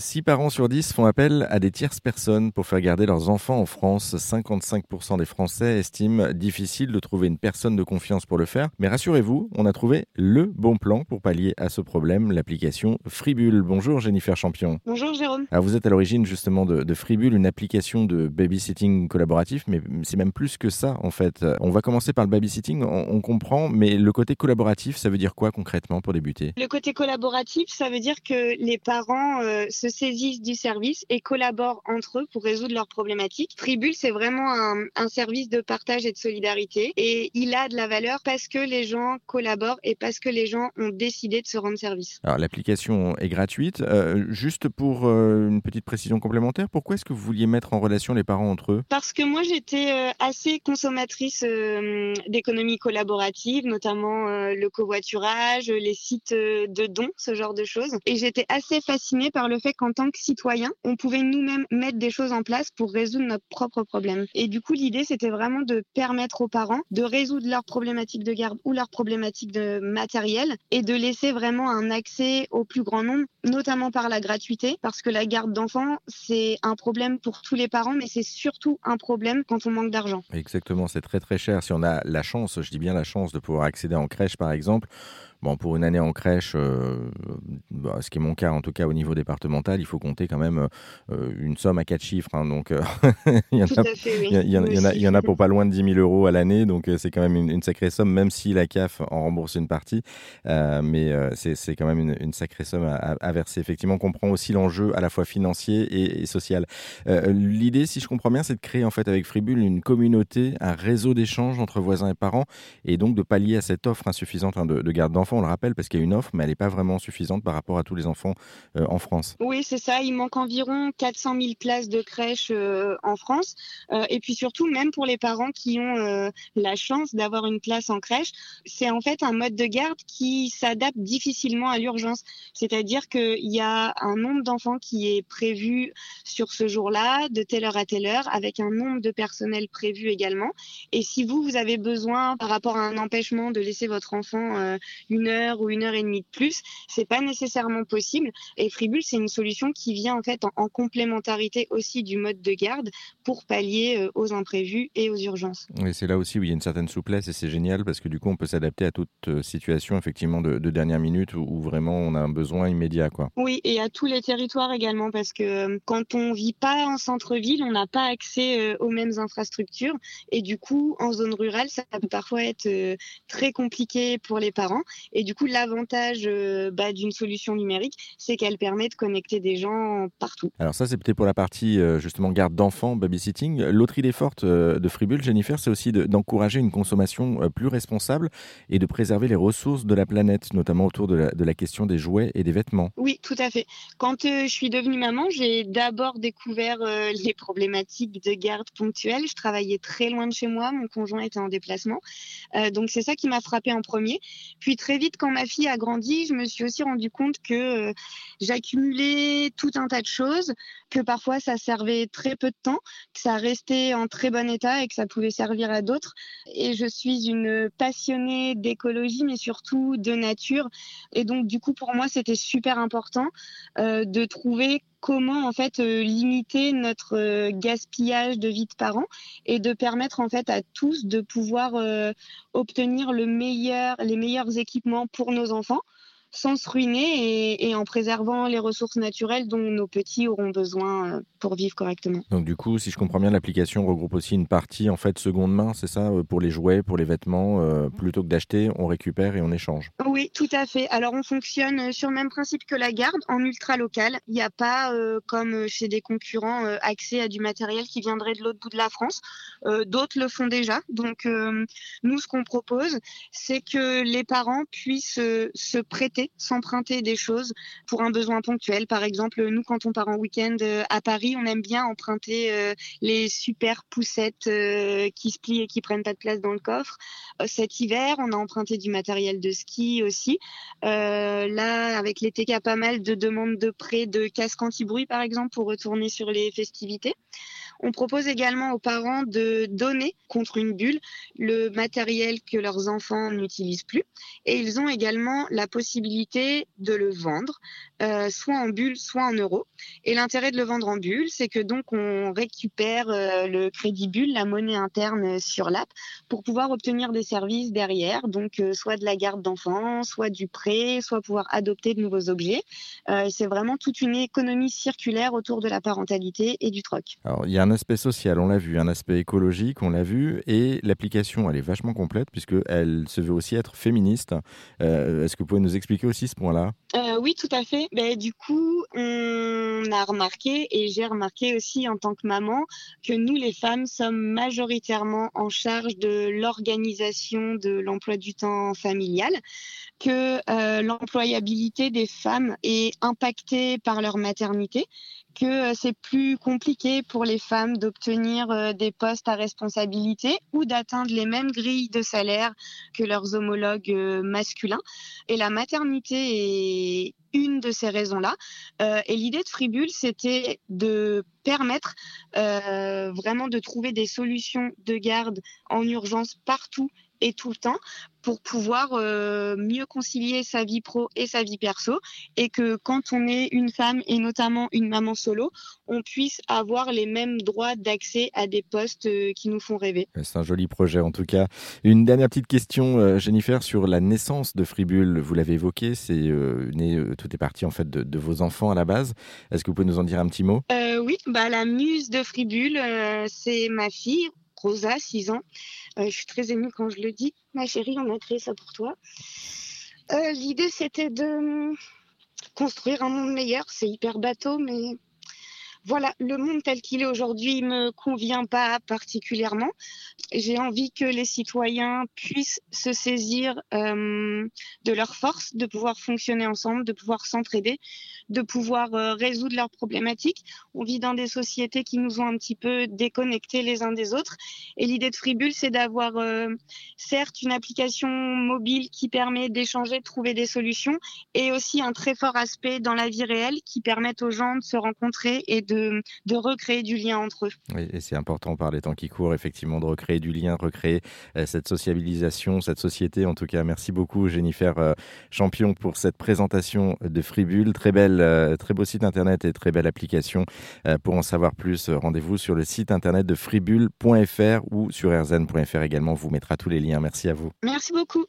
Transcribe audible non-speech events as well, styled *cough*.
6 parents sur 10 font appel à des tierces personnes pour faire garder leurs enfants en France. 55% des Français estiment difficile de trouver une personne de confiance pour le faire. Mais rassurez-vous, on a trouvé le bon plan pour pallier à ce problème, l'application Fribule. Bonjour Jennifer Champion. Bonjour Jérôme. Alors vous êtes à l'origine justement de, de Fribule, une application de babysitting collaboratif, mais c'est même plus que ça en fait. On va commencer par le babysitting, on, on comprend, mais le côté collaboratif, ça veut dire quoi concrètement pour débuter? Le côté collaboratif, ça veut dire que les parents euh, se saisissent du service et collaborent entre eux pour résoudre leurs problématiques. Tribule, c'est vraiment un, un, service de partage et de solidarité et il a de la valeur parce que les gens collaborent et parce que les gens ont décidé de se rendre service. Alors l'application est gratuite. Euh, juste pour euh, une petite précision complémentaire, pourquoi est-ce que vous vouliez mettre en relation les parents entre eux? Parce que moi j'étais euh, assez consommatrice d'économie collaborative, notamment le covoiturage, les sites de dons, ce genre de choses. Et j'étais assez fascinée par le fait qu'en tant que citoyen, on pouvait nous-mêmes mettre des choses en place pour résoudre notre propre problème. Et du coup, l'idée, c'était vraiment de permettre aux parents de résoudre leurs problématiques de garde ou leurs problématiques de matériel et de laisser vraiment un accès au plus grand nombre, notamment par la gratuité, parce que la garde d'enfants, c'est un problème pour tous les parents, mais c'est surtout un problème quand on manque d'argent. Exactement, c'est très très cher. Si on a la chance, je dis bien la chance de pouvoir accéder en crèche par exemple, Bon, pour une année en crèche, euh, bah, ce qui est mon cas en tout cas au niveau départemental, il faut compter quand même euh, une somme à quatre chiffres. Hein, donc, euh, *laughs* il y, en a, pour pas loin de 10 000 euros à l'année. Donc, c'est quand même une, une, sacrée somme, même si la CAF en rembourse une partie. mais c'est quand même une, une sacrée somme à, à, à, verser. Effectivement, on comprend aussi l'enjeu à la fois financier et, et social. L'idée, si je comprends bien, c'est de créer en fait avec Fribule une communauté, un réseau d'échanges entre voisins et parents et donc de pallier à cette offre insuffisante hein, de, de garde d'enfants on le rappelle, parce qu'il y a une offre, mais elle n'est pas vraiment suffisante par rapport à tous les enfants euh, en France. Oui, c'est ça. Il manque environ 400 000 places de crèche euh, en France. Euh, et puis surtout, même pour les parents qui ont euh, la chance d'avoir une place en crèche, c'est en fait un mode de garde qui s'adapte difficilement à l'urgence. C'est-à-dire qu'il y a un nombre d'enfants qui est prévu sur ce jour-là, de telle heure à telle heure, avec un nombre de personnel prévu également. Et si vous, vous avez besoin, par rapport à un empêchement, de laisser votre enfant euh, une heure ou une heure et demie de plus, c'est pas nécessairement possible. Et Fribule, c'est une solution qui vient en fait en, en, complémentarité aussi du mode de garde pour pallier euh, aux imprévus et aux urgences. Et c'est là aussi où il y a une certaine souplesse et c'est génial parce que du coup, on peut s'adapter à toute euh, situation effectivement de, de dernière minute où, où, vraiment on a un besoin immédiat, quoi. Oui, et à tous les territoires également parce que euh, quand on vit pas en centre-ville, on n'a pas accès aux mêmes infrastructures et du coup, en zone rurale, ça peut parfois être très compliqué pour les parents. Et du coup, l'avantage euh, bah, d'une solution numérique, c'est qu'elle permet de connecter des gens partout. Alors ça, c'est peut-être pour la partie euh, justement garde d'enfants, babysitting. L'autre idée forte euh, de Fribule, Jennifer, c'est aussi d'encourager de, une consommation plus responsable et de préserver les ressources de la planète, notamment autour de la, de la question des jouets et des vêtements. Oui, tout à fait. Quand je suis devenue maman, j'ai d'abord découvert *laughs* les problématiques de garde ponctuelle. Je travaillais très loin de chez moi, mon conjoint était en déplacement. donc c'est ça qui m'a frappé en premier. Puis très quand ma fille a grandi, je me suis aussi rendu compte que euh, j'accumulais tout un tas de choses, que parfois ça servait très peu de temps, que ça restait en très bon état et que ça pouvait servir à d'autres. Et je suis une passionnée d'écologie, mais surtout de nature. Et donc, du coup, pour moi, c'était super important euh, de trouver comment en fait euh, limiter notre euh, gaspillage de vie de parents et de permettre en fait à tous de pouvoir euh, obtenir le meilleur, les meilleurs équipements pour nos enfants sans se ruiner et, et, en préservant les ressources naturelles dont nos petits auront besoin euh, pour vivre correctement. Donc du coup, si je comprends bien, l'application regroupe aussi une partie en fait seconde main, c'est ça, euh, pour les jouets, pour les vêtements, euh, plutôt que d'acheter, on récupère et on échange. Oui, tout à fait. Alors on fonctionne sur le même principe que la garde, en ultra local. Il n'y a pas, euh, comme chez des concurrents, euh, accès à du matériel qui viendrait de l'autre bout de la France. D'autres le font déjà. Donc nous, ce qu'on propose, c'est que les parents puissent se prêter s'emprunter des choses pour un besoin ponctuel. Par exemple, nous, quand on part en week-end euh, à Paris, on aime bien emprunter euh, les super poussettes euh, qui se plient et qui prennent pas de place dans le coffre. Cet hiver, on a emprunté du matériel de ski aussi. Là, avec l'été, il y a pas mal de demandes de prêt de casques anti-bruit, par exemple, pour retourner sur les festivités. On propose également aux parents de donner contre une bulle le matériel que leurs enfants n'utilisent plus. Et ils ont également la possibilité de le vendre euh, soit en bulle, soit en euros. Et l'intérêt de le vendre en bulle, c'est que donc on récupère euh, le crédit bulle, la monnaie interne sur l'app, pour pouvoir obtenir des services derrière, donc euh, soit de la garde d'enfants, soit du prêt, soit pouvoir adopter de nouveaux objets. c'est vraiment toute une économie circulaire autour de la parentalité et du troc. Aspect social, on l'a vu, un aspect écologique, on l'a vu, et l'application elle est vachement complète puisque elle se veut aussi être féministe. Est-ce que vous pouvez nous expliquer aussi ce point-là? Oui, tout à fait. Ben, du coup, on a remarqué, et j'ai remarqué aussi en tant que maman, que nous, les femmes, sommes majoritairement en charge de l'organisation de l'emploi du temps familial, que euh, l'employabilité des femmes est impactée par leur maternité, que euh, c'est plus compliqué pour les femmes d'obtenir euh, des postes à responsabilité ou d'atteindre les mêmes grilles de salaire que leurs homologues masculins. Et la maternité est une de ces raisons-là. Et l'idée de Fribule, c'était de permettre vraiment de trouver des solutions de garde en urgence partout et tout le temps pour pouvoir euh, mieux concilier sa vie pro et sa vie perso et que quand on est une femme et notamment une maman solo, on puisse avoir les mêmes droits d'accès à des postes euh, qui nous font rêver. C'est un joli projet en tout cas. Une dernière petite question, euh, Jennifer, sur la naissance de Fribule. Vous l'avez évoqué, c'est né, tout est parti en fait de, vos enfants à la base. Est-ce que vous pouvez nous en dire un petit mot? Oui, bah, la muse de Fribule, c'est ma fille. Rosa, 6 ans. Euh, je suis très émue quand je le dis. Ma chérie, on a créé ça pour toi. Euh, l'idée, c'était de construire un monde meilleur. C'est hyper bateau, mais voilà, le monde tel qu'il est aujourd'hui me convient pas particulièrement. J'ai envie que les citoyens puissent se saisir euh, de leurs forces, de pouvoir fonctionner ensemble, de pouvoir s'entraider, de pouvoir euh, résoudre leurs problématiques. On vit dans des sociétés qui nous ont un petit peu déconnectés les uns des autres. Et l'idée de Freebull, c'est d'avoir euh, certes une application mobile qui permet d'échanger, de trouver des solutions, et aussi un très fort aspect dans la vie réelle qui permet aux gens de se rencontrer et de, recréer du lien entre eux. Oui, et c'est important par les temps qui courent, effectivement, de recréer du lien, recréer euh, cette sociabilisation, cette société. En tout cas, merci beaucoup, Jennifer euh, Champion, pour cette présentation de Freebull. Très belle, euh, très beau site internet et très belle application. pour en savoir plus, rendez-vous sur le site internet de freebull.fr ou sur rzn.fr également. On vous mettra tous les liens. Merci à vous. Merci beaucoup.